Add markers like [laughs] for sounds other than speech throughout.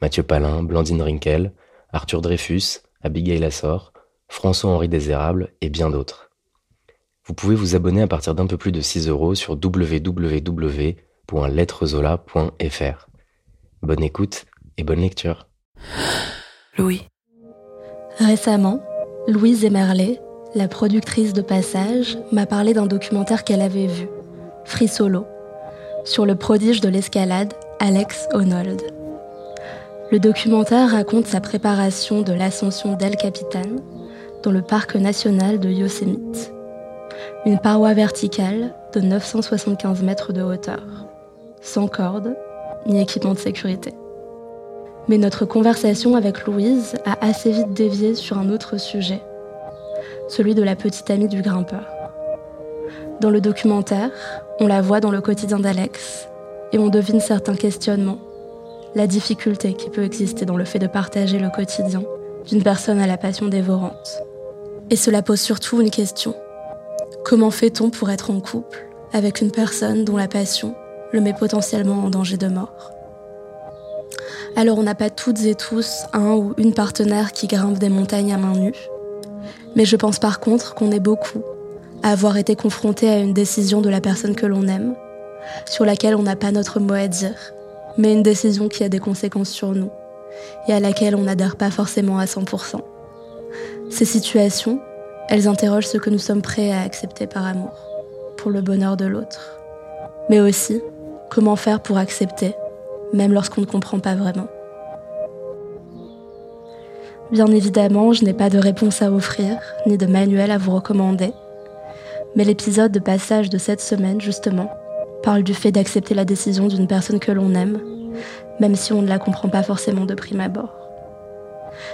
Mathieu Palin, Blandine Rinkel, Arthur Dreyfus, Abigail Assor, François-Henri Désérable et bien d'autres. Vous pouvez vous abonner à partir d'un peu plus de 6 euros sur www.lettrezola.fr. Bonne écoute et bonne lecture. Louis. Récemment, Louise Emerlet, la productrice de Passage, m'a parlé d'un documentaire qu'elle avait vu, Free sur le prodige de l'escalade, Alex Honnold. Le documentaire raconte sa préparation de l'ascension d'El Capitan dans le parc national de Yosemite. Une paroi verticale de 975 mètres de hauteur, sans corde ni équipement de sécurité. Mais notre conversation avec Louise a assez vite dévié sur un autre sujet, celui de la petite amie du grimpeur. Dans le documentaire, on la voit dans le quotidien d'Alex et on devine certains questionnements la difficulté qui peut exister dans le fait de partager le quotidien d'une personne à la passion dévorante. Et cela pose surtout une question. Comment fait-on pour être en couple avec une personne dont la passion le met potentiellement en danger de mort? Alors on n'a pas toutes et tous un ou une partenaire qui grimpe des montagnes à main nue, mais je pense par contre qu'on est beaucoup à avoir été confronté à une décision de la personne que l'on aime, sur laquelle on n'a pas notre mot à dire mais une décision qui a des conséquences sur nous et à laquelle on n'adhère pas forcément à 100%. Ces situations, elles interrogent ce que nous sommes prêts à accepter par amour, pour le bonheur de l'autre. Mais aussi, comment faire pour accepter, même lorsqu'on ne comprend pas vraiment. Bien évidemment, je n'ai pas de réponse à offrir, ni de manuel à vous recommander, mais l'épisode de passage de cette semaine, justement, parle du fait d'accepter la décision d'une personne que l'on aime, même si on ne la comprend pas forcément de prime abord.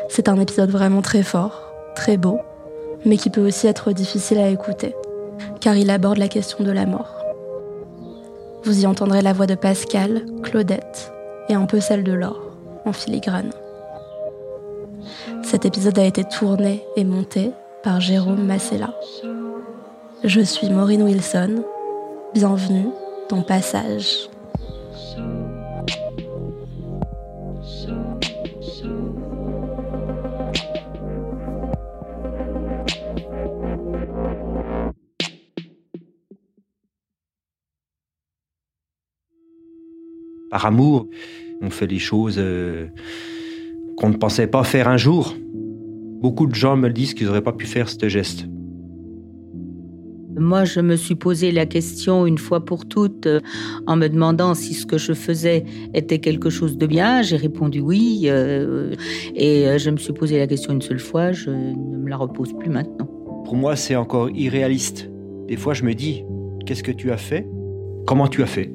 C'est un épisode vraiment très fort, très beau, mais qui peut aussi être difficile à écouter, car il aborde la question de la mort. Vous y entendrez la voix de Pascal, Claudette et un peu celle de Laure, en filigrane. Cet épisode a été tourné et monté par Jérôme Massella. Je suis Maureen Wilson. Bienvenue ton passage. Par amour, on fait les choses euh, qu'on ne pensait pas faire un jour. Beaucoup de gens me disent qu'ils n'auraient pas pu faire ce geste. Moi, je me suis posé la question une fois pour toutes euh, en me demandant si ce que je faisais était quelque chose de bien. J'ai répondu oui. Euh, et euh, je me suis posé la question une seule fois. Je ne me la repose plus maintenant. Pour moi, c'est encore irréaliste. Des fois, je me dis, qu'est-ce que tu as fait? Comment tu as fait?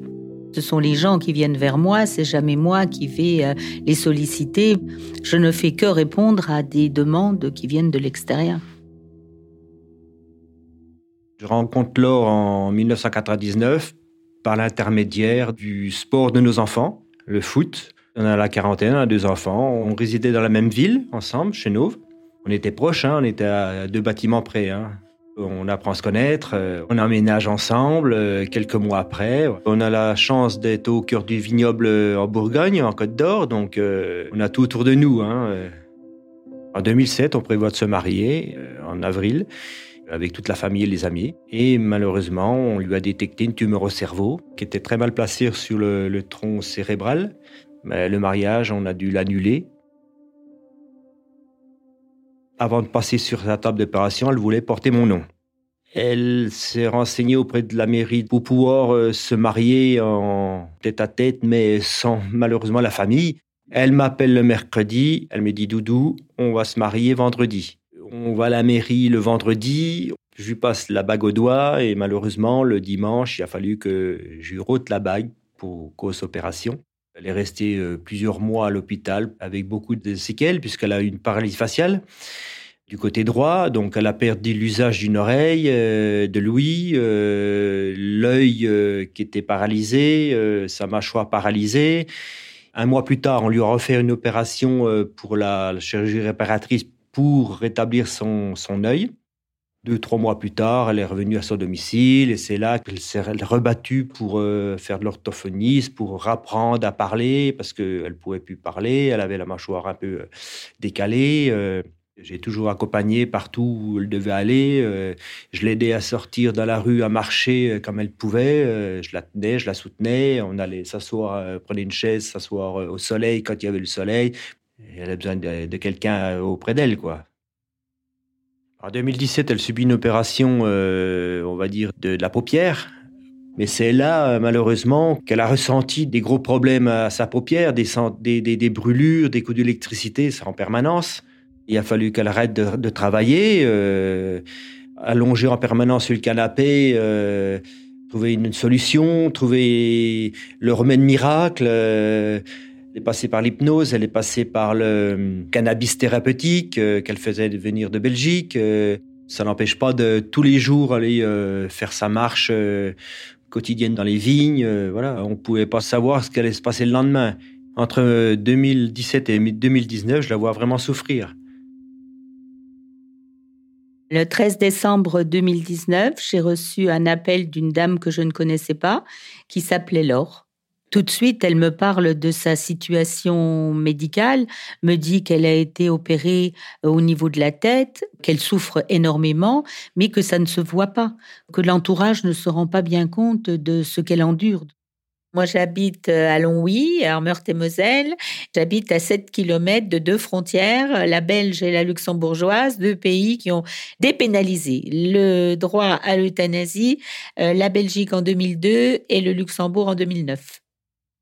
Ce sont les gens qui viennent vers moi, c'est jamais moi qui vais les solliciter. Je ne fais que répondre à des demandes qui viennent de l'extérieur. Je rencontre Laure en 1999 par l'intermédiaire du sport de nos enfants, le foot. On a la quarantaine, on a deux enfants. On résidait dans la même ville, ensemble, chez nous. On était proches, hein, on était à deux bâtiments près. Hein. On apprend à se connaître, euh, on emménage ensemble euh, quelques mois après. On a la chance d'être au cœur du vignoble en Bourgogne, en Côte d'Or, donc euh, on a tout autour de nous. Hein. En 2007, on prévoit de se marier en avril avec toute la famille et les amis. Et malheureusement, on lui a détecté une tumeur au cerveau qui était très mal placée sur le, tronc cérébral. Mais le mariage, on a dû l'annuler. Avant de passer sur sa table d'opération, elle voulait porter mon nom. Elle s'est renseignée auprès de la mairie pour pouvoir euh, se marier en tête à tête, mais sans malheureusement la famille. Elle m'appelle le mercredi, elle me dit Doudou, on va se marier vendredi. On va à la mairie le vendredi, je lui passe la bague au doigt et malheureusement, le dimanche, il a fallu que je lui rôte la bague pour cause opération. Elle est restée euh, plusieurs mois à l'hôpital avec beaucoup de séquelles puisqu'elle a eu une paralysie faciale du côté droit. Donc elle a perdu l'usage d'une oreille, euh, de l'ouïe, euh, l'œil qui était paralysé, sa mâchoire paralysée. Un mois plus tard, on lui a refait une opération pour la chirurgie réparatrice pour rétablir son, son œil. Deux, trois mois plus tard, elle est revenue à son domicile et c'est là qu'elle s'est rebattue pour euh, faire de l'orthophonisme, pour apprendre à parler parce qu'elle ne pouvait plus parler, elle avait la mâchoire un peu euh, décalée. Euh. J'ai toujours accompagné partout où elle devait aller. Je l'aidais à sortir dans la rue, à marcher comme elle pouvait. Je la tenais, je la soutenais. On allait s'asseoir, prenait une chaise, s'asseoir au soleil quand il y avait le soleil. Elle a besoin de, quelqu'un auprès d'elle, quoi. En 2017, elle subit une opération, euh, on va dire, de, la paupière. Mais c'est là, euh, malheureusement, qu'elle a ressenti des gros problèmes à sa paupière, des, des, brûlures, des coups d'électricité, ça en permanence. Il a fallu qu'elle arrête de, travailler, euh, allonger en permanence sur le canapé, trouver une, solution, trouver le remède miracle. Elle est passée par l'hypnose, elle est passée par le euh, cannabis thérapeutique euh, qu'elle faisait venir de Belgique. Euh, ça n'empêche pas de tous les jours aller faire sa marche quotidienne dans les vignes. voilà, on pouvait pas savoir ce qui allait se passer le lendemain. Entre 2017 et 2019, je la vois vraiment souffrir. Le 13 décembre 2019, j'ai reçu un appel d'une dame que je ne connaissais pas, qui s'appelait Laure. Tout de suite, elle me parle de sa situation médicale, me dit qu'elle a été opérée au niveau de la tête, qu'elle souffre énormément, mais que ça ne se voit pas, que l'entourage ne se rend pas bien compte de ce qu'elle endure. Moi, j'habite à Longwy, à Meurthe-et-Moselle. J'habite à 7 km de deux frontières, la belge et la luxembourgeoise, deux pays qui ont dépénalisé le droit à l'euthanasie, euh, la Belgique en 2002 et le Luxembourg en 2009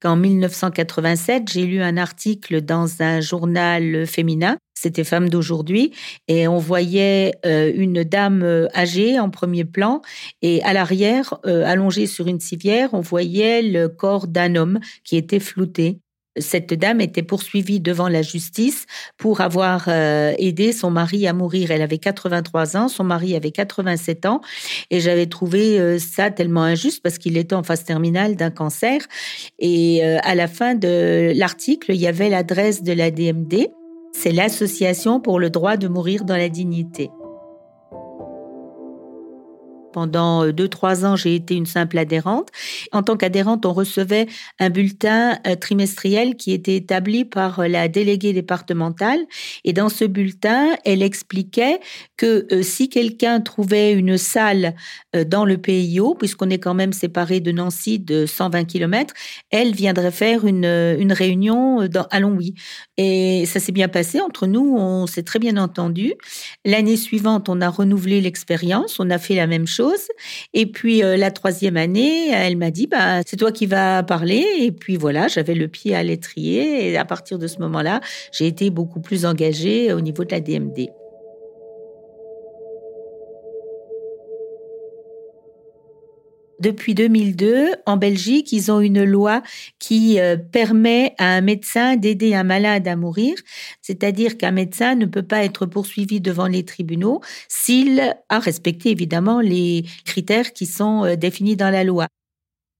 qu'en 1987, j'ai lu un article dans un journal féminin, c'était Femmes d'aujourd'hui, et on voyait euh, une dame euh, âgée en premier plan, et à l'arrière, euh, allongée sur une civière, on voyait le corps d'un homme qui était flouté. Cette dame était poursuivie devant la justice pour avoir euh, aidé son mari à mourir. Elle avait 83 ans, son mari avait 87 ans, et j'avais trouvé euh, ça tellement injuste parce qu'il était en phase terminale d'un cancer. Et euh, à la fin de l'article, il y avait l'adresse de la DMD. C'est l'Association pour le droit de mourir dans la dignité. Pendant euh, deux, trois ans, j'ai été une simple adhérente. En tant qu'adhérente, on recevait un bulletin euh, trimestriel qui était établi par euh, la déléguée départementale. Et dans ce bulletin, elle expliquait que si quelqu'un trouvait une salle dans le PIO, puisqu'on est quand même séparé de Nancy de 120 km, elle viendrait faire une, une réunion à Longwy. Et ça s'est bien passé entre nous, on s'est très bien entendu. L'année suivante, on a renouvelé l'expérience, on a fait la même chose et puis euh, la troisième année, elle m'a dit bah c'est toi qui vas parler. Et puis voilà, j'avais le pied à l'étrier. Et à partir de ce moment-là, j'ai été beaucoup plus engagée au niveau de la DMD. Depuis 2002, en Belgique, ils ont une loi qui euh, permet à un médecin d'aider un malade à mourir, c'est-à-dire qu'un médecin ne peut pas être poursuivi devant les tribunaux s'il a respecté évidemment les critères qui sont euh, définis dans la loi.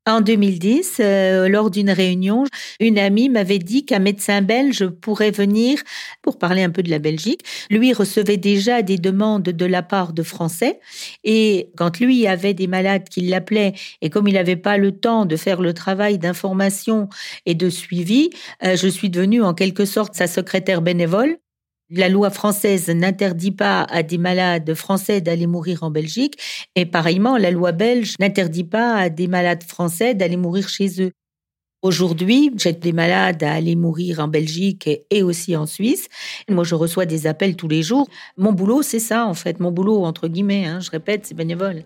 En 2010, euh, lors d'une réunion, une amie m'avait dit qu'un médecin belge pourrait venir pour parler un peu de la Belgique. Lui recevait déjà des demandes de la part de Français et quand lui avait des malades qui l'appelaient et comme il n'avait pas le temps de faire le travail d'information et de suivi, euh, je suis devenue en quelque sorte sa secrétaire bénévole. La loi française n'interdit pas à des malades français d'aller mourir en Belgique et pareillement, la loi belge n'interdit pas à des malades français d'aller mourir chez eux. Aujourd'hui, j'ai des malades à aller mourir en Belgique et aussi en Suisse. Moi, je reçois des appels tous les jours. Mon boulot, c'est ça, en fait. Mon boulot, entre guillemets, hein, je répète, c'est bénévole.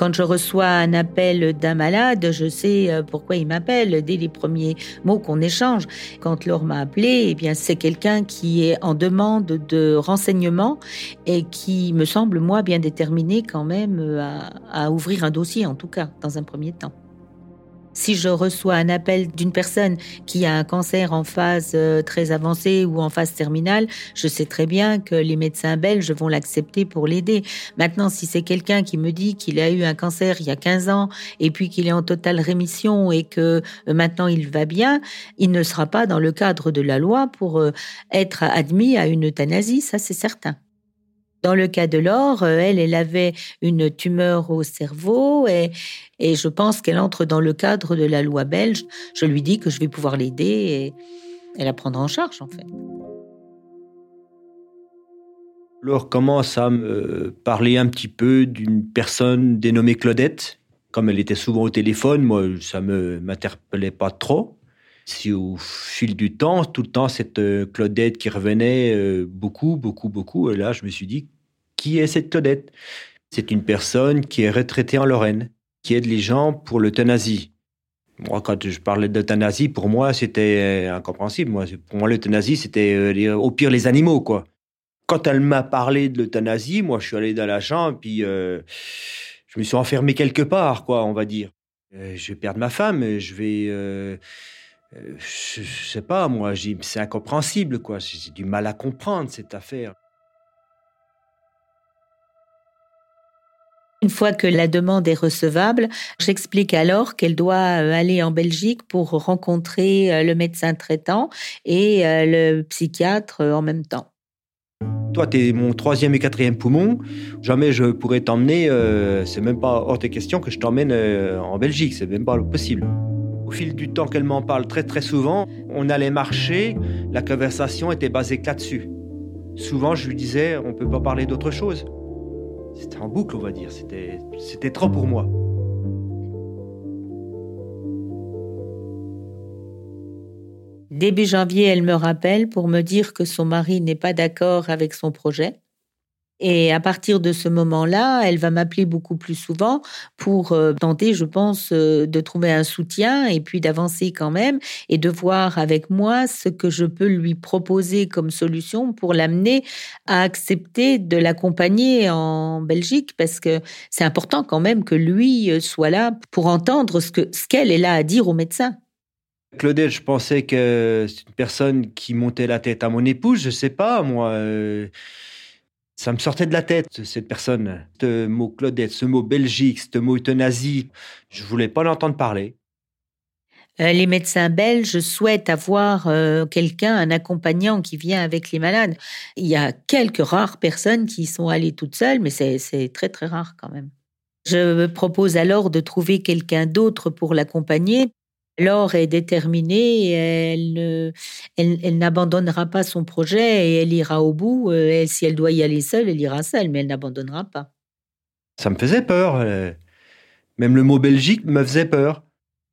Quand je reçois un appel d'un malade, je sais euh, pourquoi il m'appelle dès les premiers mots qu'on échange. Quand Laure m'a appelé, eh bien, c'est quelqu'un qui est en demande de renseignements et qui me semble, moi, bien déterminé quand même euh, à, à ouvrir un dossier, en tout cas, dans un premier temps. Si je reçois un appel d'une personne qui a un cancer en phase euh, très avancée ou en phase terminale, je sais très bien que les médecins belges vont l'accepter pour l'aider. Maintenant, si c'est quelqu'un qui me dit qu'il a eu un cancer il y a 15 ans et puis qu'il est en totale rémission et que euh, maintenant il va bien, il ne sera pas dans le cadre de la loi pour euh, être admis à une euthanasie, ça c'est certain. Dans le cas de Laure, euh, elle, elle avait une tumeur au cerveau et, et je pense qu'elle entre dans le cadre de la loi belge. Je lui dis que je vais pouvoir l'aider et, la prendre en charge en fait. Laure commence à me parler un petit peu d'une personne dénommée Claudette? Comme elle était souvent au téléphone, moi, ça ne m'interpellait pas trop. Si au fil du temps, tout le temps, cette euh, Claudette qui revenait euh, beaucoup, beaucoup, beaucoup, et là, je me suis dit, qui est cette Claudette? C'est une personne qui est retraitée en Lorraine, qui aide les gens pour l'euthanasie. Moi, quand je parlais d'euthanasie, pour moi, c'était euh, incompréhensible. Moi, pour moi, l'euthanasie, c'était au pire les animaux, quoi. Quand elle m'a parlé de l'euthanasie, moi, je suis allé dans la chambre, puis je me suis enfermé quelque part, quoi, on va dire. je vais perdre ma femme, je vais euh, je, sais pas, moi, c'est incompréhensible, quoi. J'ai du mal à comprendre cette affaire. Une fois que la demande est recevable, j'explique alors qu'elle doit euh, aller en Belgique pour rencontrer euh, le médecin traitant et le psychiatre en même temps. Toi, tu es mon troisième et quatrième poumon. Jamais je pourrais t'emmener. c'est même pas hors de question que je t'emmène en Belgique. C'est même pas possible. Au fil du temps qu'elle m'en parle très très souvent, on allait marcher, la conversation était basée là-dessus. Souvent, je lui disais, on peut pas parler d'autre chose. C'était en boucle, on va dire. C'était trop pour moi. Début janvier, elle me rappelle pour me dire que son mari n'est pas d'accord avec son projet et à partir de ce moment-là, elle va m'appeler beaucoup plus souvent pour euh, tenter, je pense, euh, de trouver un soutien et puis d'avancer quand même et de voir avec moi ce que je peux lui proposer comme solution pour l'amener à accepter de l'accompagner en Belgique parce que c'est important quand même que lui euh, soit là pour entendre ce que ce qu'elle est là à dire au médecin. Claudette, je pensais que c'est une personne qui montait la tête à mon épouse, je sais pas, moi ça me sortait de la tête, cette personne. Ce mot Claudette, ce mot Belgique, ce mot euthanasie, je voulais pas l'entendre parler. Euh, les médecins belges souhaitent avoir euh, quelqu'un, un accompagnant qui vient avec les malades. Il y a quelques rares personnes qui sont allées toutes seules, mais c'est très très rare quand même. Je me propose alors de trouver quelqu'un d'autre pour l'accompagner. Laure est déterminée, elle, elle, n'abandonnera pas son projet et elle ira au bout. Et si elle doit y aller seule, elle ira seule, mais elle n'abandonnera pas. Ça me faisait peur. Euh, même le mot Belgique me faisait peur.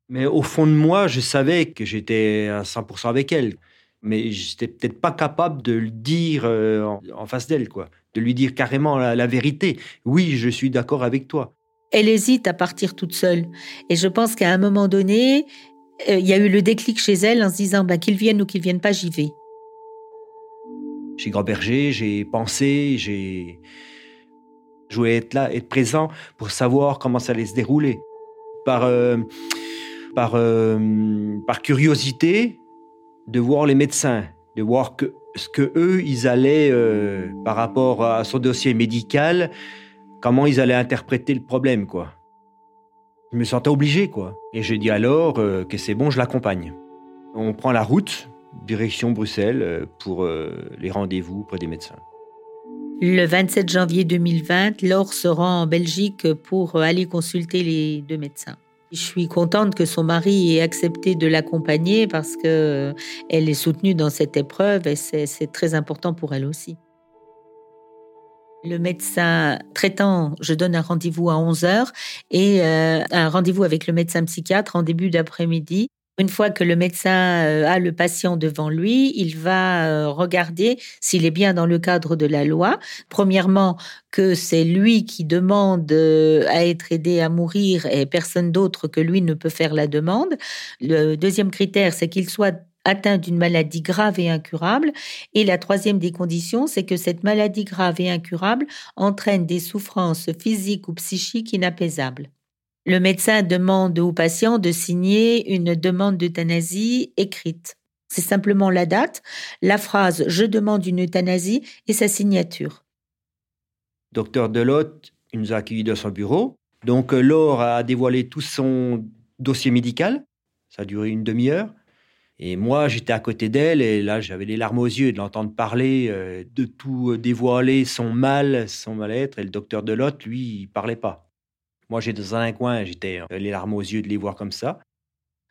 Mais au fond de moi, je savais que j'étais à 100% avec elle. Mais j'étais peut-être pas capable de le dire euh, en face d'elle, quoi. De lui dire carrément la vérité. Oui, je suis d'accord avec toi. Elle hésite à partir toute seule. Et je pense qu'à un moment donné, euh, il y a eu le déclic chez elle en se disant bah, qu'ils viennent ou qu'ils viennent pas, j'y vais. Grand Berger, j'ai pensé, j'ai. joué être là, être présent pour savoir comment ça allait se dérouler. Par, euh, par, euh, par curiosité, de voir les médecins, de voir ce que eux, ils allaient, par rapport à son dossier médical, comment ils allaient interpréter le problème, quoi. Je me sentais obligé, quoi. Et j'ai dit alors euh, que c'est bon, je l'accompagne. On prend la route, direction Bruxelles, euh, pour euh, les rendez-vous près des médecins. Le 27 janvier 2020, Laure se rend en Belgique pour aller consulter les deux médecins. Je suis contente que son mari ait accepté de l'accompagner parce que elle est soutenue dans cette épreuve et c'est très important pour elle aussi. Le médecin traitant, je donne un rendez-vous à 11 heures et euh, un rendez-vous avec le médecin psychiatre en début d'après-midi. Une fois que le médecin euh, a le patient devant lui, il va euh, regarder s'il est bien dans le cadre de la loi. Premièrement, que c'est lui qui demande à être aidé à mourir et personne d'autre que lui ne peut faire la demande. Le deuxième critère, c'est qu'il soit atteint d'une maladie grave et incurable. Et la troisième des conditions, c'est que cette maladie grave et incurable entraîne des souffrances physiques ou psychiques inapaisables. Le médecin demande au patient de signer une demande d'euthanasie écrite. C'est simplement la date, la phrase Je demande une euthanasie et sa signature. Docteur Delotte, il nous a accueillis dans son bureau. Donc euh, Laure a dévoilé tout son dossier médical. Ça a duré une demi-heure. Et moi, j'étais à côté d'elle et là, j'avais les larmes aux yeux de l'entendre parler, euh, de tout euh, dévoiler, son mal, son mal-être. Et le docteur Delotte, lui, il parlait pas. Moi, j'étais dans un coin, j'étais les larmes aux yeux de les voir comme ça.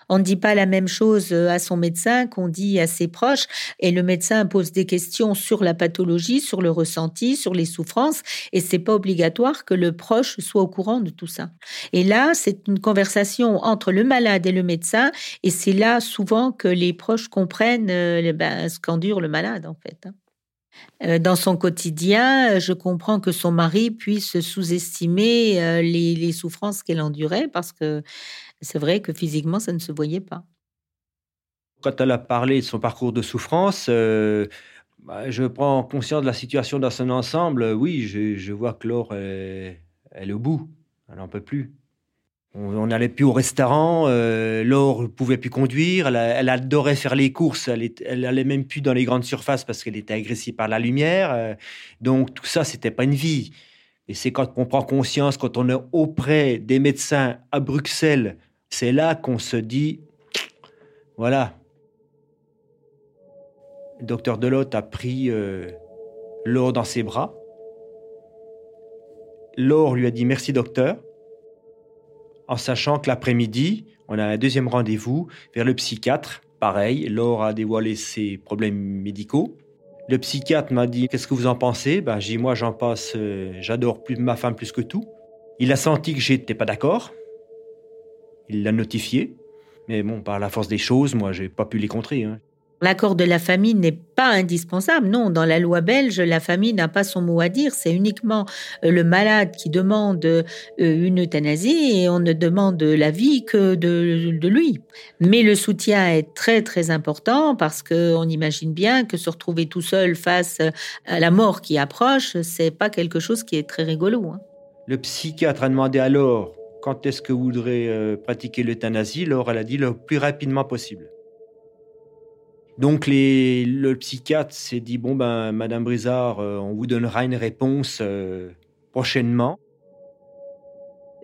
On ne dit pas la même chose euh, à son médecin qu'on dit à ses proches, et le médecin pose des questions sur la pathologie, sur le ressenti, sur les souffrances, et c'est pas obligatoire que le proche soit au courant de tout ça. Et là, c'est une conversation entre le malade et le médecin, et c'est là souvent que les proches comprennent euh, ben, ce qu'endure le malade en fait. Hein. Euh, dans son quotidien, je comprends que son mari puisse sous-estimer les, souffrances qu'elle endurait parce que c'est vrai que physiquement, ça ne se voyait pas. Quand elle a parlé de son parcours de souffrance, euh, bah, je prends conscience de la situation dans son ensemble. Oui, je, vois que Laure, elle, est au bout. Elle n'en peut plus. On n'allait plus au restaurant. Euh, Laure ne pouvait plus conduire. Elle, adorait faire les courses. Elle, elle allait même plus dans les grandes surfaces parce qu'elle était agressive par la lumière. Euh, donc tout ça, c'était pas une vie. Et c'est quand on prend conscience, quand on est auprès des médecins à Bruxelles c'est là qu'on se dit, voilà, le docteur Delotte a pris euh, Laure dans ses bras. Laure lui a dit merci docteur, en sachant que l'après-midi, on a un deuxième rendez-vous vers le psychiatre. Pareil, Laure a dévoilé ses problèmes médicaux. Le psychiatre m'a dit Qu'est-ce que vous en pensez? Ben, J'ai dit Moi, j'en passe, euh, j'adore plus ma femme plus que tout. Il a senti que j'étais pas d'accord. Il l'a notifié. Mais bon, par la force des choses, moi, j'ai pas pu les contrer. Hein. L'accord de la famille n'est pas indispensable. Non, dans la loi belge, la famille n'a pas son mot à dire. C'est uniquement euh, le malade qui demande euh, une euthanasie et on ne demande la vie que de, de lui. Mais le soutien est très très important parce qu'on imagine bien que se retrouver tout seul face à la mort qui approche, c'est pas quelque chose qui est très rigolo. Hein. Le psychiatre a demandé alors quand est-ce que vous voudrez euh, pratiquer l'euthanasie? Laure, elle a dit le plus rapidement possible. Donc le psychiatre s'est dit, bon, ben, Madame Brizard, euh, on vous donnera une réponse euh, prochainement.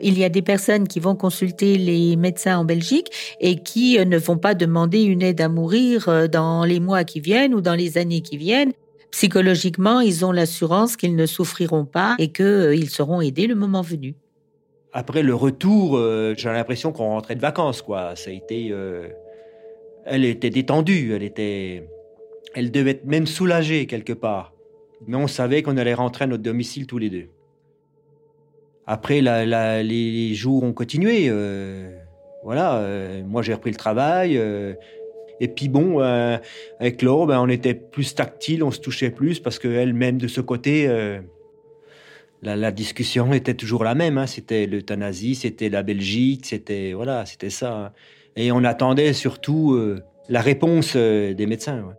Il y a des personnes qui vont consulter les médecins en Belgique et qui ne vont pas demander une aide à mourir dans les mois qui viennent ou dans les années qui viennent. Psychologiquement, ils ont l'assurance qu'ils ne souffriront pas et qu'ils seront aidés le moment venu après le retour, euh, j'ai l'impression qu'on rentrait de vacances, quoi. Ça a été, euh, elle était détendue, elle était, elle devait être même soulagée quelque part. Mais on savait qu'on allait rentrer à notre domicile tous les deux. Après, les jours ont continué. Euh, voilà, moi j'ai repris le travail. et puis bon, avec Laure, ben, on était plus tactile, on se touchait plus parce qu'elle-même de ce côté la, discussion était toujours la même. Hein. C'était l'euthanasie, c'était la Belgique, c'était voilà, c'était ça. Hein. Et on attendait surtout euh, la réponse euh, des médecins.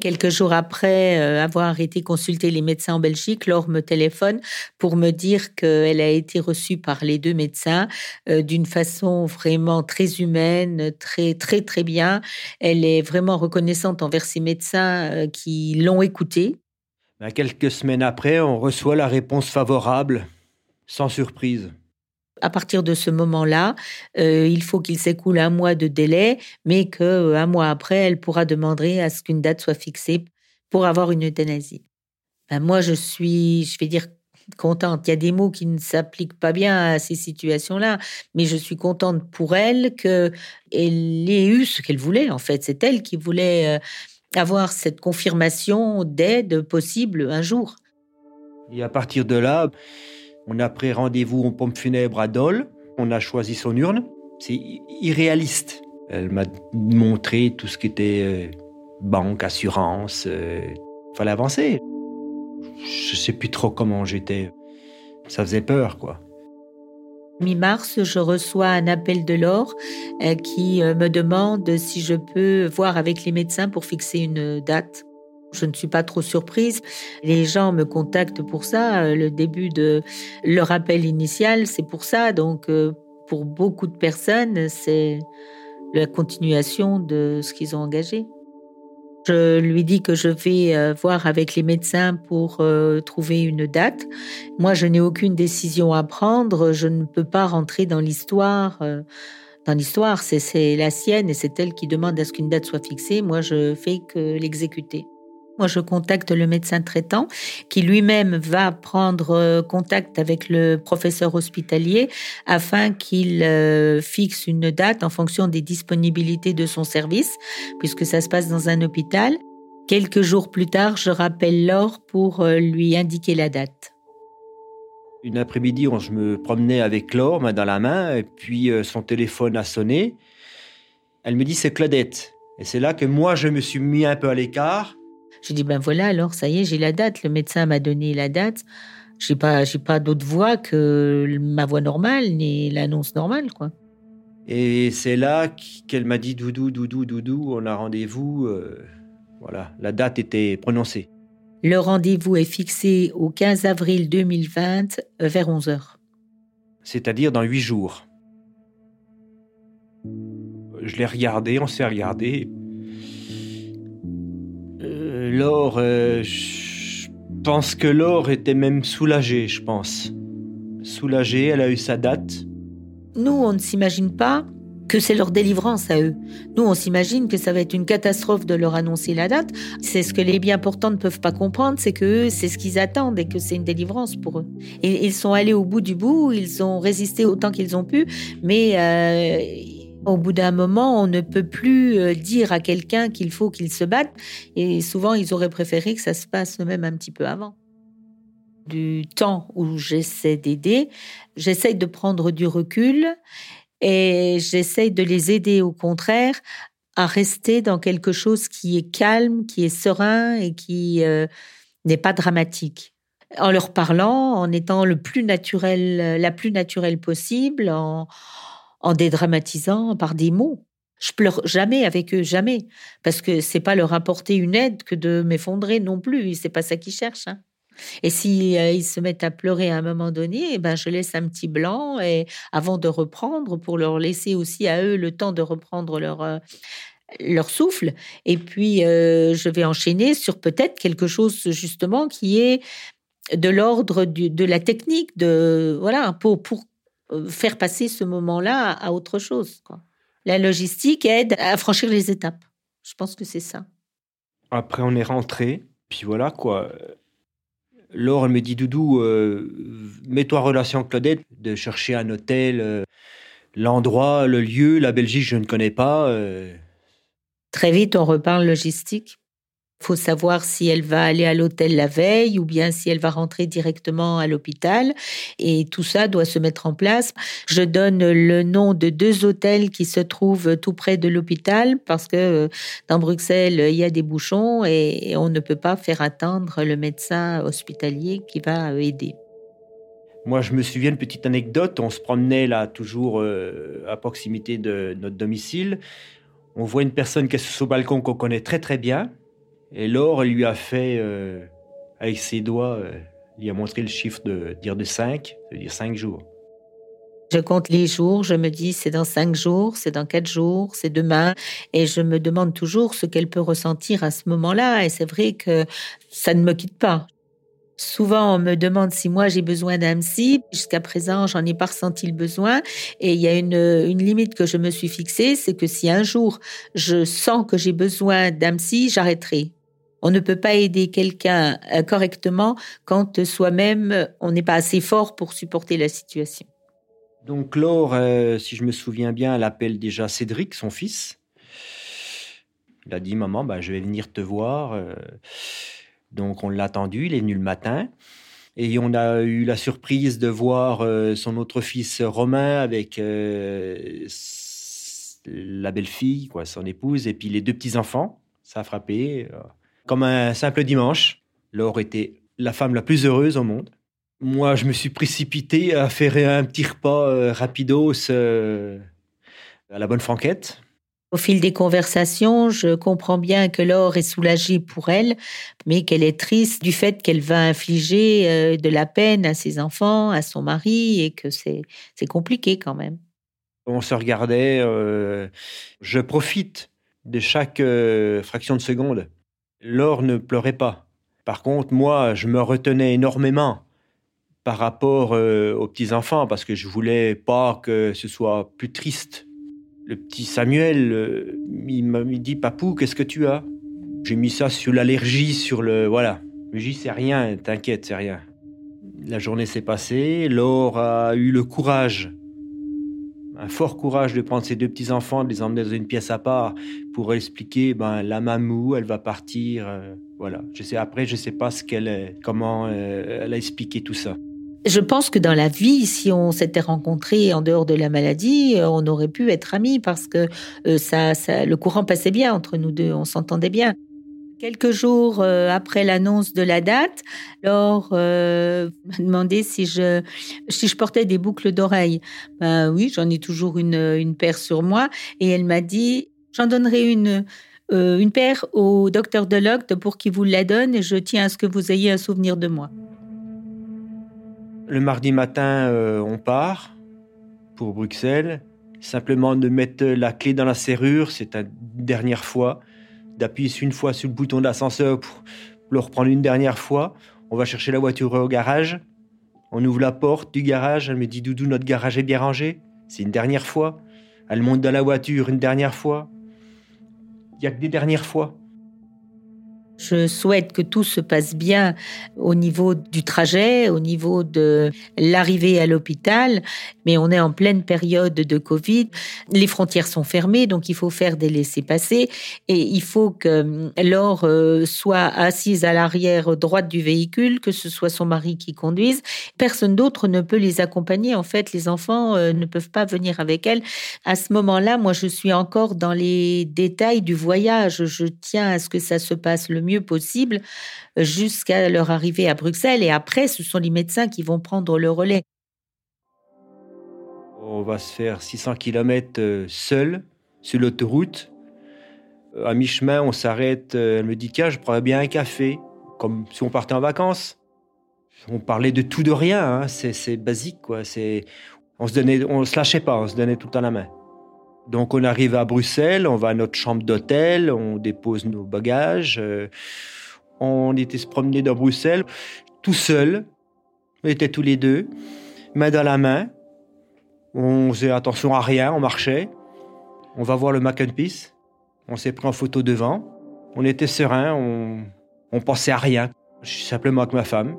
Quelques jours après euh, avoir été consulter les médecins en Belgique, Laure me téléphone pour me dire qu'elle a été reçue par les deux médecins d'une façon vraiment très humaine, très très très bien. Elle est vraiment reconnaissante envers ces médecins qui l'ont écoutée quelques semaines après, on reçoit la réponse favorable, sans surprise. À partir de ce moment-là, euh, il faut qu'il s'écoule un mois de délai, mais qu'un euh, mois après, elle pourra demander à ce qu'une date soit fixée pour avoir une euthanasie. Ben, moi, je suis, je vais dire, contente. Il y a des mots qui ne s'appliquent pas bien à ces situations-là, mais je suis contente pour elle qu'elle ait eu ce qu'elle voulait. En fait, c'est elle qui voulait euh, avoir cette confirmation d'aide possible un jour. Et à partir de là, on a pris rendez-vous en pompe funèbre à Dole. On a choisi son urne. C'est irréaliste. Elle m'a montré tout ce qui était euh, banque, assurance. Il euh, fallait avancer. Je sais plus trop comment j'étais. Ça faisait peur, quoi. Mi-mars, je reçois un appel de l'or qui euh, me demande si je peux voir avec les médecins pour fixer une date. Je ne suis pas trop surprise. Les gens me contactent pour ça. Le début de leur appel initial, c'est pour ça. Donc, euh, pour beaucoup de personnes, c'est la continuation de ce qu'ils ont engagé. Je lui dis que je vais euh, voir avec les médecins pour euh, trouver une date. Moi, je n'ai aucune décision à prendre. Je ne peux pas rentrer dans l'histoire. Dans l'histoire, c'est la sienne et c'est elle qui demande à ce qu'une date soit fixée. Moi, je fais que l'exécuter. Moi, je contacte le médecin traitant qui lui-même va prendre euh, contact avec le professeur hospitalier afin qu'il euh, fixe une date en fonction des disponibilités de son service, puisque ça se passe dans un hôpital. Quelques jours plus tard, je rappelle Laure pour euh, lui indiquer la date. Une après-midi, je me promenais avec Laure, main dans la main, et puis son téléphone a sonné. Elle me dit c'est Claudette. Et c'est là que moi, je me suis mis un peu à l'écart. J'ai dit, ben voilà, alors ça y est, j'ai la date. Le médecin m'a donné la date. J'ai pas, j'ai pas d'autre voix que ma voix normale, ni l'annonce normale, quoi. Et c'est là qu'elle m'a dit, Doudou, Doudou, Doudou, on a rendez-vous. Euh, voilà, la date était prononcée. Le rendez-vous est fixé au 15 avril 2020 euh, vers 11 h C'est-à-dire dans huit jours. Je l'ai regardé, on s'est regardé. Laure, euh, je pense que Laure était même soulagée, je pense. Soulagée, elle a eu sa date. Nous, on ne s'imagine pas que c'est leur délivrance à eux. Nous, on s'imagine que ça va être une catastrophe de leur annoncer la date. C'est ce que les bien portants ne peuvent pas comprendre, c'est que c'est ce qu'ils attendent et que c'est une délivrance pour eux. Ils sont allés au bout du bout, ils ont résisté autant qu'ils ont pu, mais euh, au bout d'un moment, on ne peut plus euh, dire à quelqu'un qu'il faut qu'il se batte. Et souvent, ils auraient préféré que ça se passe même un petit peu avant. Du temps où j'essaie d'aider, j'essaie de prendre du recul et j'essaie de les aider au contraire à rester dans quelque chose qui est calme, qui est serein et qui euh, n'est pas dramatique en leur parlant, en étant le plus naturel, la plus naturelle possible, en, en dédramatisant par des mots. Je pleure jamais avec eux, jamais, parce que c'est pas leur apporter une aide que de m'effondrer non plus. C'est pas ça qu'ils cherchent. Hein. Et si euh, se mettent à pleurer à un moment donné, eh ben je laisse un petit blanc et avant de reprendre pour leur laisser aussi à eux le temps de reprendre leur euh, leur souffle. Et puis euh, je vais enchaîner sur peut-être quelque chose justement qui est de l'ordre de la technique de voilà pour pour faire passer ce moment-là à autre chose. Quoi. La logistique aide à franchir les étapes. Je pense que c'est ça. Après, on est rentré, puis voilà quoi. Laure me dit Doudou, euh, mets-toi en relation avec Claudette, de chercher un hôtel, euh, l'endroit, le lieu, la Belgique, je ne connais pas. Très vite, on reparle logistique faut savoir si elle va aller à l'hôtel la veille ou bien si elle va rentrer directement à l'hôpital. Et tout ça doit se mettre en place. Je donne le nom de deux hôtels qui se trouvent tout près de l'hôpital parce que euh, dans Bruxelles, il y a des bouchons et on ne peut pas faire attendre le médecin hospitalier qui va aider. Moi, je me souviens une petite anecdote. On se promenait là, toujours euh, à proximité de notre domicile. On voit une personne qui est sur ce balcon qu'on connaît très très bien et Laure lui a fait, euh, avec ses doigts, euh, il a montré le chiffre de dire de 5, cest dire 5 jours. Je compte les jours, je me dis c'est dans 5 jours, c'est dans 4 jours, c'est demain. Et je me demande toujours ce qu'elle peut ressentir à ce moment-là. Et c'est vrai que ça ne me quitte pas. Souvent, on me demande si moi j'ai besoin d'un. Jusqu'à présent, j'en ai pas ressenti le besoin. Et il y a une, limite que je me suis fixée, c'est que si un jour je sens que j'ai besoin d'un j'arrêterai. On ne peut pas aider quelqu'un euh, correctement quand soi-même on n'est pas assez fort pour supporter la situation. Donc Laure, euh, si je me souviens bien, elle appelle déjà Cédric, son fils. Il a dit maman, bah, je vais venir te voir. Euh. Donc on l'a attendu, il est venu le matin. Et on a eu la surprise de voir son autre fils Romain avec la belle-fille, quoi, son épouse, et puis les deux petits-enfants. Ça a frappé comme un simple dimanche. Laure était la femme la plus heureuse au monde. Moi, je me suis précipité à faire un petit repas euh, rapidos euh, à la bonne franquette. Au fil des conversations, je comprends bien que Laure est soulagée pour elle, mais qu'elle est triste du fait qu'elle va infliger euh, de la peine à ses enfants, à son mari, et que c'est compliqué quand même. On se regardait, euh, je profite de chaque euh, fraction de seconde. Laure ne pleurait pas. Par contre, moi, je me retenais énormément par rapport aux petits-enfants parce que je voulais pas que ce soit plus triste le petit Samuel, euh, il m'a dit Papou, qu'est-ce que tu as? J'ai mis ça sur l'allergie, sur le. Voilà. Mais dit C'est rien, t'inquiète, c'est rien. La journée s'est passée. Laure a eu le courage, un fort courage de prendre ses deux petits-enfants, de les emmener dans une pièce à part pour expliquer ben, la mamou, elle va partir. Euh, voilà. Je sais, après, je ne sais pas ce qu'elle, comment euh, elle a expliqué tout ça. Je pense que dans la vie, si on s'était rencontrés en dehors de la maladie, euh, on aurait pu être amis parce que euh, ça, le courant passait bien entre nous deux, on s'entendait bien. Quelques jours euh, après l'annonce de la date, Laure m'a demandé si je, si je portais des boucles d'oreilles. Ben oui, j'en ai toujours une, une paire sur moi. Et elle m'a dit, j'en donnerai une, une paire au docteur Deloct pour qu'il vous la donne et je tiens à ce que vous ayez un souvenir de moi. Le mardi matin, euh, on part pour Bruxelles. Simplement de mettre la clé dans la serrure, c'est une dernière fois. D'appuyer une fois sur le bouton d'ascenseur pour le reprendre une dernière fois. On va chercher la voiture au garage. On ouvre la porte du garage. Elle me dit Doudou, notre garage est bien rangé. C'est une dernière fois. Elle monte dans la voiture une dernière fois. Il n'y a que des dernières fois. Je souhaite que tout se passe bien au niveau du trajet, au niveau de l'arrivée à l'hôpital, mais on est en pleine période de Covid. Les frontières sont fermées, donc il faut faire des laissés-passer et il faut que Laure euh, soit assise à l'arrière droite du véhicule, que ce soit son mari qui conduise. Personne d'autre ne peut les accompagner. En fait, les enfants euh, ne peuvent pas venir avec elle. À ce moment-là, moi, je suis encore dans les détails du voyage. Je tiens à ce que ça se passe le mieux possible euh, jusqu'à leur arrivée à Bruxelles. Et après, ce sont les médecins qui vont prendre le relais. On va se faire 600 km euh, seul sur l'autoroute. Euh, à mi-chemin, on s'arrête. Elle me dit Tiens, je prendrais bien un café, comme si on partait en vacances. On parlait de tout, de rien. Hein. C'est basique, quoi. On se donnait, on se lâchait pas, on se donnait tout le temps la main. Donc on arrive à Bruxelles, on va à notre chambre d'hôtel, on dépose nos bagages. Euh, on était se promener dans Bruxelles, tout seul. On était tous les deux, main dans la main. On faisait attention à rien, on marchait. On va voir le Mac Peace. On s'est pris en photo devant. On était serein, on, on pensait à rien. Je suis simplement avec ma femme.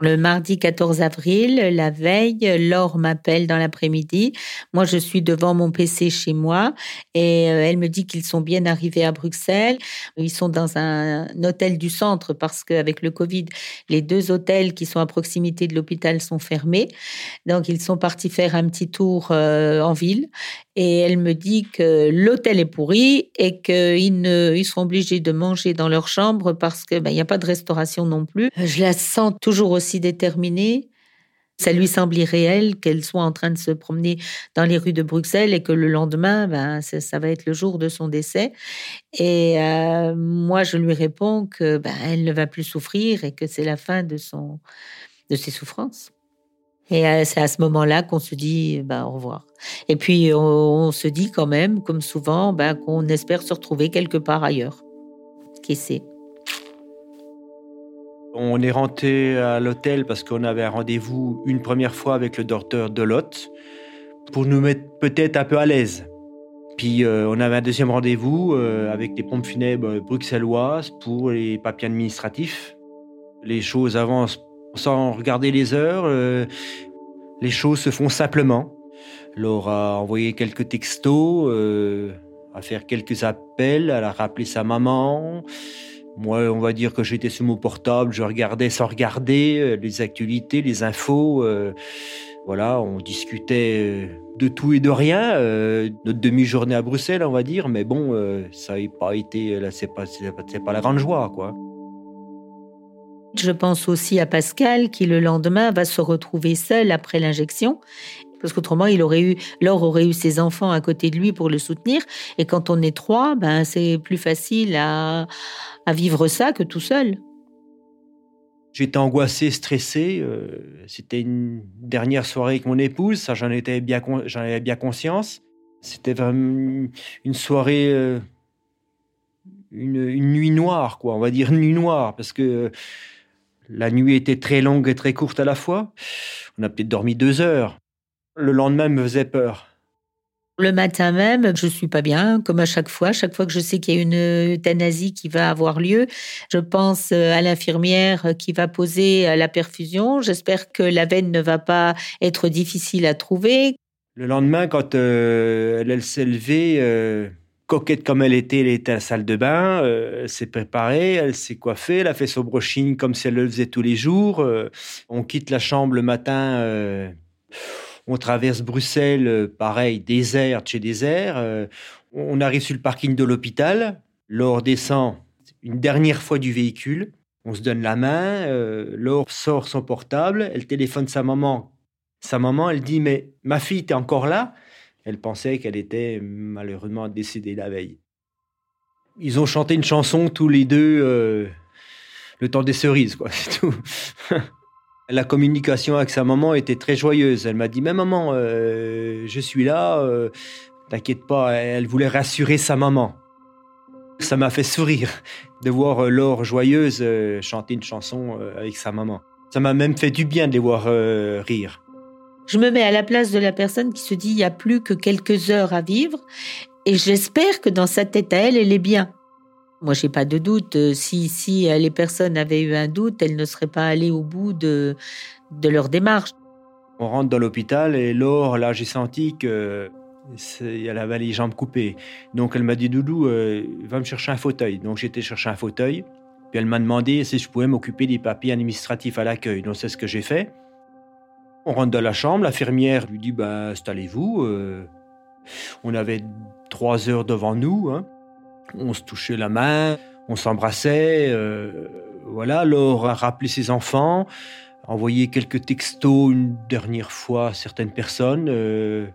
Le mardi 14 avril, la veille, Laure m'appelle dans l'après-midi. Moi, je suis devant mon PC chez moi et euh, elle me dit qu'ils sont bien arrivés à Bruxelles. Ils sont dans un hôtel du centre parce qu'avec le Covid, les deux hôtels qui sont à proximité de l'hôpital sont fermés. Donc, ils sont partis faire un petit tour euh, en ville et elle me dit que l'hôtel est pourri et qu'ils ne, ils seront obligés de manger dans leur chambre parce que ben, n'y a pas de restauration non plus. Je la sens toujours aussi déterminée. Ça lui semble irréel qu'elle soit en train de se promener dans les rues de Bruxelles et que le lendemain, ben, ça, va être le jour de son décès. Et euh, moi, je lui réponds que ben, elle ne va plus souffrir et que c'est la fin de son de ses souffrances. Et euh, c'est à ce moment-là qu'on se dit bah, au revoir. Et puis on, se dit quand même, comme souvent, bah, qu'on espère se retrouver quelque part ailleurs. Qui sait? On est rentré à l'hôtel parce qu'on avait un rendez-vous une première fois avec le docteur Delot pour nous mettre peut-être un peu à l'aise. Puis euh, on avait un deuxième rendez-vous euh, avec des pompes funèbres bruxelloises pour les papiers administratifs. Les choses avancent sans regarder les heures. Euh, les choses se font simplement. Laure a envoyé quelques textos, euh, a faire quelques appels, elle a rappelé sa maman. Moi, on va dire que j'étais sur mon portable, je regardais sans regarder euh, les actualités, les infos. voilà, on discutait de tout et de rien. notre demi-journée à Bruxelles, on va dire, mais bon, ça n'a pas été, c'est pas la grande joie, quoi. Je pense aussi à Pascal qui le lendemain va se retrouver seul après l'injection. Parce qu'autrement, il aurait eu, Laure aurait eu ses enfants à côté de lui pour le soutenir. Et quand on est trois, ben, c'est plus facile à, vivre ça que tout seul. J'étais angoissé, stressé. Euh, c'était une dernière soirée avec mon épouse, ça j'en étais bien, j'en avais bien conscience. C'était vraiment une soirée, euh, une, nuit noire, quoi. On va dire une nuit noire, parce que la nuit était très longue et très courte à la fois. On a peut-être dormi deux heures. Le lendemain me faisait peur. Le matin même, je suis pas bien, comme à chaque fois. Chaque fois que je sais qu'il y a une euthanasie qui va avoir lieu, je pense euh, à l'infirmière qui va poser euh, la perfusion. J'espère que la veine ne va pas être difficile à trouver. Le lendemain, quand euh, elle, s'est levée, coquette comme elle était, elle était à la salle de bain, elle s'est préparée, elle s'est coiffée, elle a fait son brushing comme si elle le faisait tous les jours. on quitte la chambre le matin on traverse Bruxelles, euh, pareil, désert chez désert. Euh, on arrive sur le parking de l'hôpital. Laure descend une dernière fois du véhicule. On se donne la main. Euh, Laure sort son portable. Elle téléphone sa maman. Sa maman, elle dit Mais ma fille, t'es encore là? Elle pensait qu'elle était malheureusement décédée la veille. Ils ont chanté une chanson tous les deux, le temps des cerises, quoi, [laughs] c'est tout. La communication avec sa maman était très joyeuse. Elle m'a dit, mais maman, euh, je suis là, euh, t'inquiète pas. Elle voulait rassurer sa maman. Ça m'a fait sourire de voir euh, Laure joyeuse chanter une chanson avec sa maman. Ça m'a même fait du bien de les voir rire. Je me mets à la place de la personne qui se dit il n'y a plus que quelques heures à vivre et j'espère que dans sa tête à elle, elle est bien. Moi, j'ai pas de doute. Euh, si, si euh, les personnes avaient eu un doute, elles ne seraient pas allées au bout de, de leur démarche. On rentre dans l'hôpital et Laure, là, j'ai senti que elle avait les jambes coupées. Donc elle m'a dit Doudou, euh, va me chercher un fauteuil. Donc j'étais chercher un fauteuil. Puis elle m'a demandé si je pouvais m'occuper des papiers administratifs à l'accueil. Donc c'est ce que j'ai fait. On rentre dans la chambre, l'infirmière lui dit bah, installez-vous. on avait trois heures devant nous. Hein. On se touchait la main, on s'embrassait. Euh, voilà, Laure a rappelé ses enfants, envoyé quelques textos une dernière fois à certaines personnes. Euh,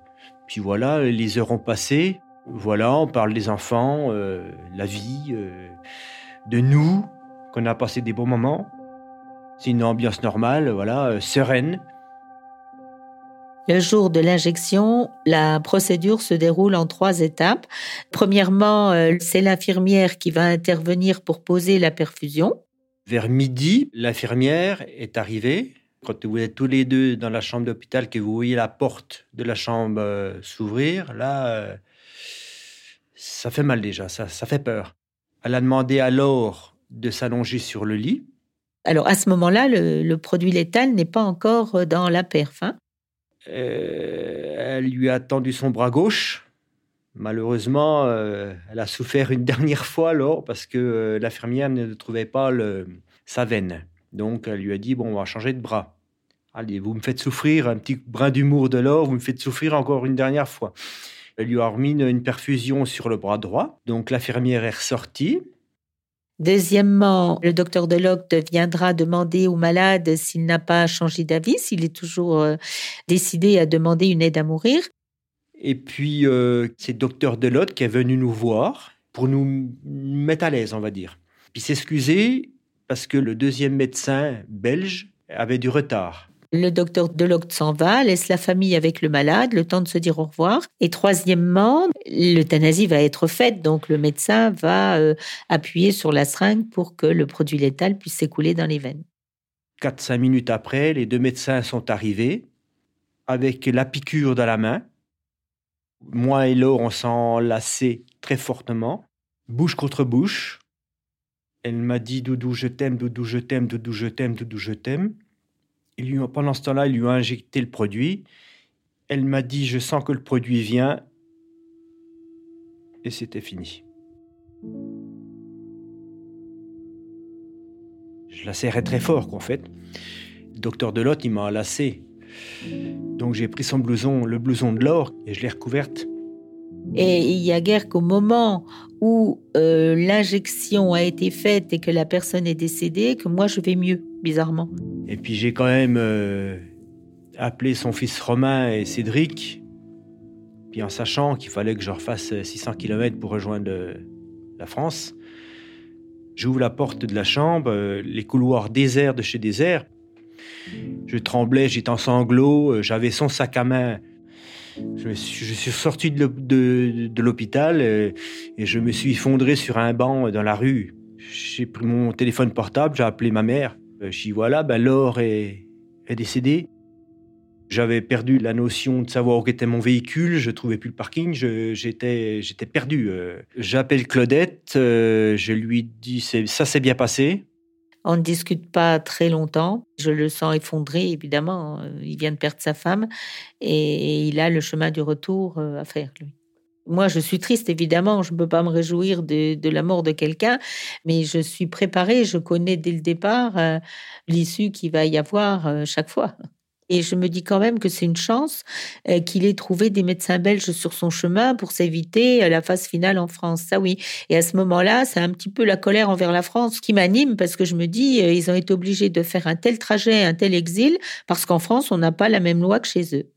puis voilà, les heures ont passé. Voilà, on parle des enfants, euh, la vie, de nous, qu'on a passé des bons moments. C'est une ambiance normale, voilà, sereine. Le jour de l'injection, la procédure se déroule en trois étapes. Premièrement, euh, c'est l'infirmière qui va intervenir pour poser la perfusion. Vers midi, l'infirmière est arrivée. Quand vous êtes tous les deux dans la chambre d'hôpital, que vous voyez la porte de la chambre euh, s'ouvrir, là, euh, ça fait mal déjà, ça, ça fait peur. Elle a demandé alors de s'allonger sur le lit. Alors à ce moment-là, le, produit létal n'est pas encore dans la perf. Hein. Euh, elle lui a tendu son bras gauche. Malheureusement, euh, elle a souffert une [laughs] dernière fois alors parce que euh, l'infirmière ne trouvait pas le, sa veine. Donc elle lui a dit, bon, on va changer de bras. Allez, vous me faites souffrir, un petit brin d'humour de l'or, vous me faites souffrir encore une dernière fois. Elle lui a remis une perfusion sur le bras droit. Donc l'infirmière est ressortie. Deuxièmement, le docteur Deloc viendra demander au malade s'il n'a pas changé d'avis, s'il est toujours euh, décidé à demander une aide à mourir. Et puis, euh, c'est docteur Deloc qui est venu nous voir pour nous mettre à l'aise, on va dire. Puis s'excuser parce que le deuxième médecin belge avait du retard. Le docteur Deloc s'en va, laisse la famille avec le malade, le temps de se dire au revoir. Et troisièmement, l'euthanasie va être faite, donc le médecin va euh, appuyer sur la seringue pour que le produit létal puisse s'écouler dans les veines. Quatre, cinq minutes après, les deux médecins sont arrivés avec la piqûre dans la main. Moi et Laure, on s'en lassait très fortement, bouche contre bouche. Elle m'a dit Doudou, je t'aime, Doudou, je t'aime, Doudou, je t'aime, Doudou, je t'aime pendant ce temps-là, il lui a injecté le produit. Elle m'a dit, je sens que le produit vient. Et c'était fini. Je la serrais très fort, en fait. Le docteur Delotte, il m'a lassé. Donc j'ai pris son blouson, le blouson de l'or, et je l'ai recouverte. Et il y a guère qu'au moment où euh, l'injection a été faite et que la personne est décédée, que moi je vais mieux, bizarrement. Et puis j'ai quand même euh, appelé son fils Romain et Cédric. Puis en sachant qu'il fallait que je refasse 600 km pour rejoindre la France, j'ouvre la porte de la chambre, euh, les couloirs déserts de chez désert. Je tremblais, j'étais en sanglots, euh, j'avais son sac à main. Je, suis, sorti de l'hôpital euh, et, je me suis effondré sur un banc dans la rue. J'ai pris mon téléphone portable, j'ai appelé ma mère. Je dis voilà, ben Laure est, est décédée. J'avais perdu la notion de savoir où était mon véhicule, je trouvais plus le parking, j'étais perdu. J'appelle Claudette, je lui dis ça s'est bien passé. On ne discute pas très longtemps. Je le sens effondré, évidemment. Il vient de perdre sa femme et il a le chemin du retour euh, à faire, lui. Moi, je suis triste, évidemment. Je ne peux pas me réjouir de, la mort de quelqu'un, mais je suis préparée. Je connais dès le départ euh, l'issue qu'il va y avoir euh, chaque fois. Et je me dis quand même que c'est une chance euh, qu'il ait trouvé des médecins belges sur son chemin pour s'éviter euh, la phase finale en France. Ça oui. Et à ce moment-là, c'est un petit peu la colère envers la France qui m'anime parce que je me dis, euh, ils ont été obligés de faire un tel trajet, un tel exil, parce qu'en France, on n'a pas la même loi que chez eux.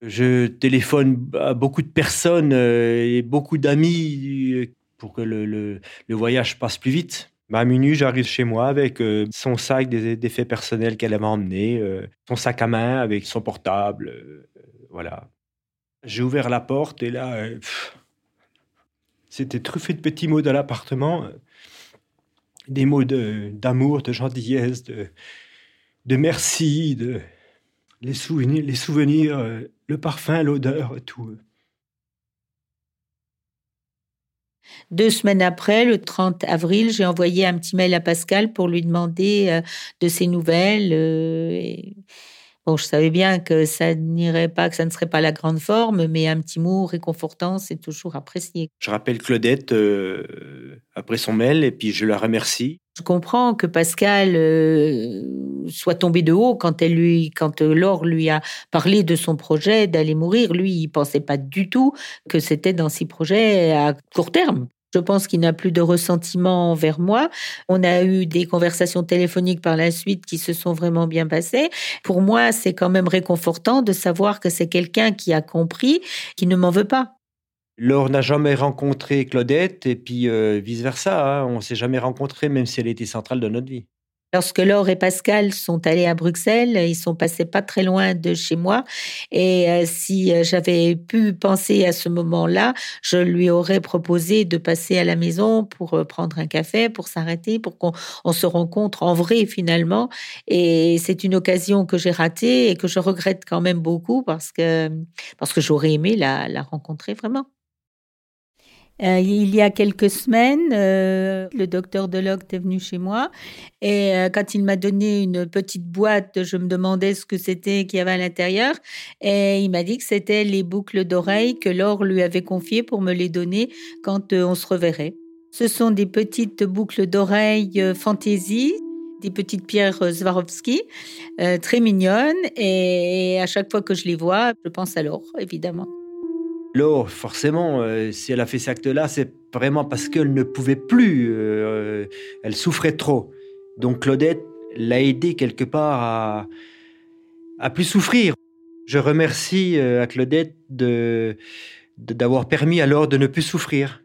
Je téléphone à beaucoup de personnes et beaucoup d'amis pour que le voyage passe plus vite. Bah, à minuit, j'arrive chez moi avec euh, son sac des, faits personnels qu'elle avait emmené, euh, son sac à main avec son portable, euh, voilà. J'ai ouvert la porte et là, c'était truffé de petits mots dans l'appartement, des mots d'amour, de, gentillesse, de, de merci, de les souvenirs, les souvenirs, le parfum, l'odeur, tout. Deux semaines après, le 30 avril, j'ai envoyé un petit mail à Pascal pour lui demander euh, de ses nouvelles. Euh, bon, je savais bien que ça n'irait pas, que ça ne serait pas la grande forme, mais un petit mot réconfortant, c'est toujours apprécié. Je rappelle Claudette euh, après son mail et puis je la remercie. Je comprends que Pascal soit tombé de haut quand elle lui, quand Laure lui a parlé de son projet d'aller mourir. Lui, il pensait pas du tout que c'était dans ses projets à court terme. Je pense qu'il n'a plus de ressentiment envers moi. On a eu des conversations téléphoniques par la suite qui se sont vraiment bien passées. Pour moi, c'est quand même réconfortant de savoir que c'est quelqu'un qui a compris, qui ne m'en veut pas. Laure n'a jamais rencontré Claudette et puis euh, vice-versa. Hein. On ne s'est jamais rencontrés, même si elle était centrale de notre vie. Lorsque Laure et Pascal sont allés à Bruxelles, ils sont passés pas très loin de chez moi. Et euh, si euh, j'avais pu penser à ce moment-là, je lui aurais proposé de passer à la maison pour prendre un café, pour s'arrêter, pour qu'on se rencontre en vrai finalement. Et c'est une occasion que j'ai ratée et que je regrette quand même beaucoup parce que, parce que j'aurais aimé la rencontrer vraiment. Euh, il y a quelques semaines, euh, le docteur Deloc est venu chez moi et euh, quand il m'a donné une petite boîte, je me demandais ce que c'était qu'il y avait à l'intérieur et il m'a dit que c'était les boucles d'oreilles que Laure lui avait confiées pour me les donner quand on se reverrait. Ce sont des petites boucles d'oreilles fantaisie des petites pierres Swarovski, très mignonnes, et à chaque fois que je les vois, je pense à Laure, évidemment. Laure, forcément, euh, si elle a fait cet acte-là, c'est vraiment parce qu'elle ne pouvait plus. Euh, elle souffrait trop. Donc Claudette l'a aidé quelque part à, à plus souffrir. Je remercie euh, à Claudette de d'avoir permis à Laure de ne plus souffrir.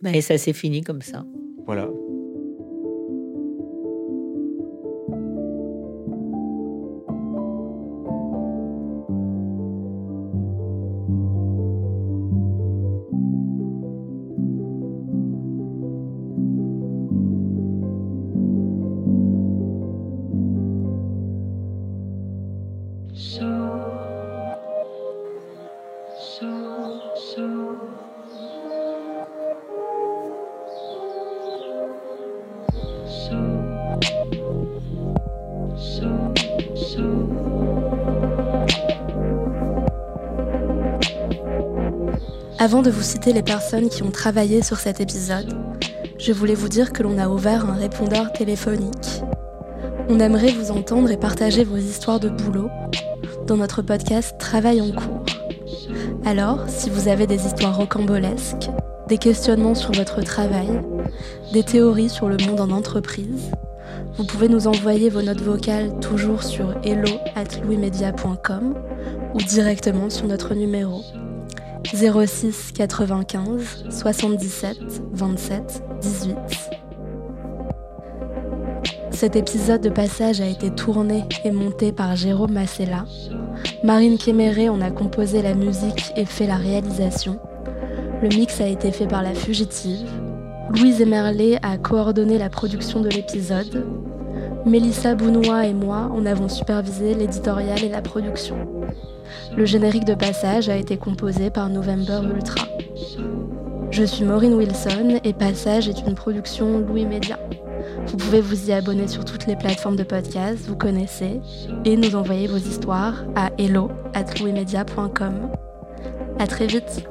Ben, et ça s'est fini comme ça. Voilà. De vous citer les personnes qui ont travaillé sur cet épisode, je voulais vous dire que l'on a ouvert un répondeur téléphonique. On aimerait vous entendre et partager vos histoires de boulot dans notre podcast Travail en cours. Alors, si vous avez des histoires rocambolesques, des questionnements sur votre travail, des théories sur le monde en entreprise, Vous pouvez nous envoyer vos notes vocales toujours sur hello at ou directement sur notre numéro 06 95 77 27 18. Cet épisode de passage a été tourné et monté par Jérôme Massella. Marine Kéméré en a composé la musique et fait la réalisation. Le mix a été fait par La Fugitive. Louise Emerlet a coordonné la production de l'épisode. Mélissa Bounois et moi en avons supervisé l'éditorial et la production. Le générique de passage a été composé par November Ultra. Je suis Maureen Wilson et Passage est une production Louis Média. Vous pouvez vous y abonner sur toutes les plateformes de podcast, vous connaissez, et nous envoyer vos histoires à hello at louismedia.com. À très vite!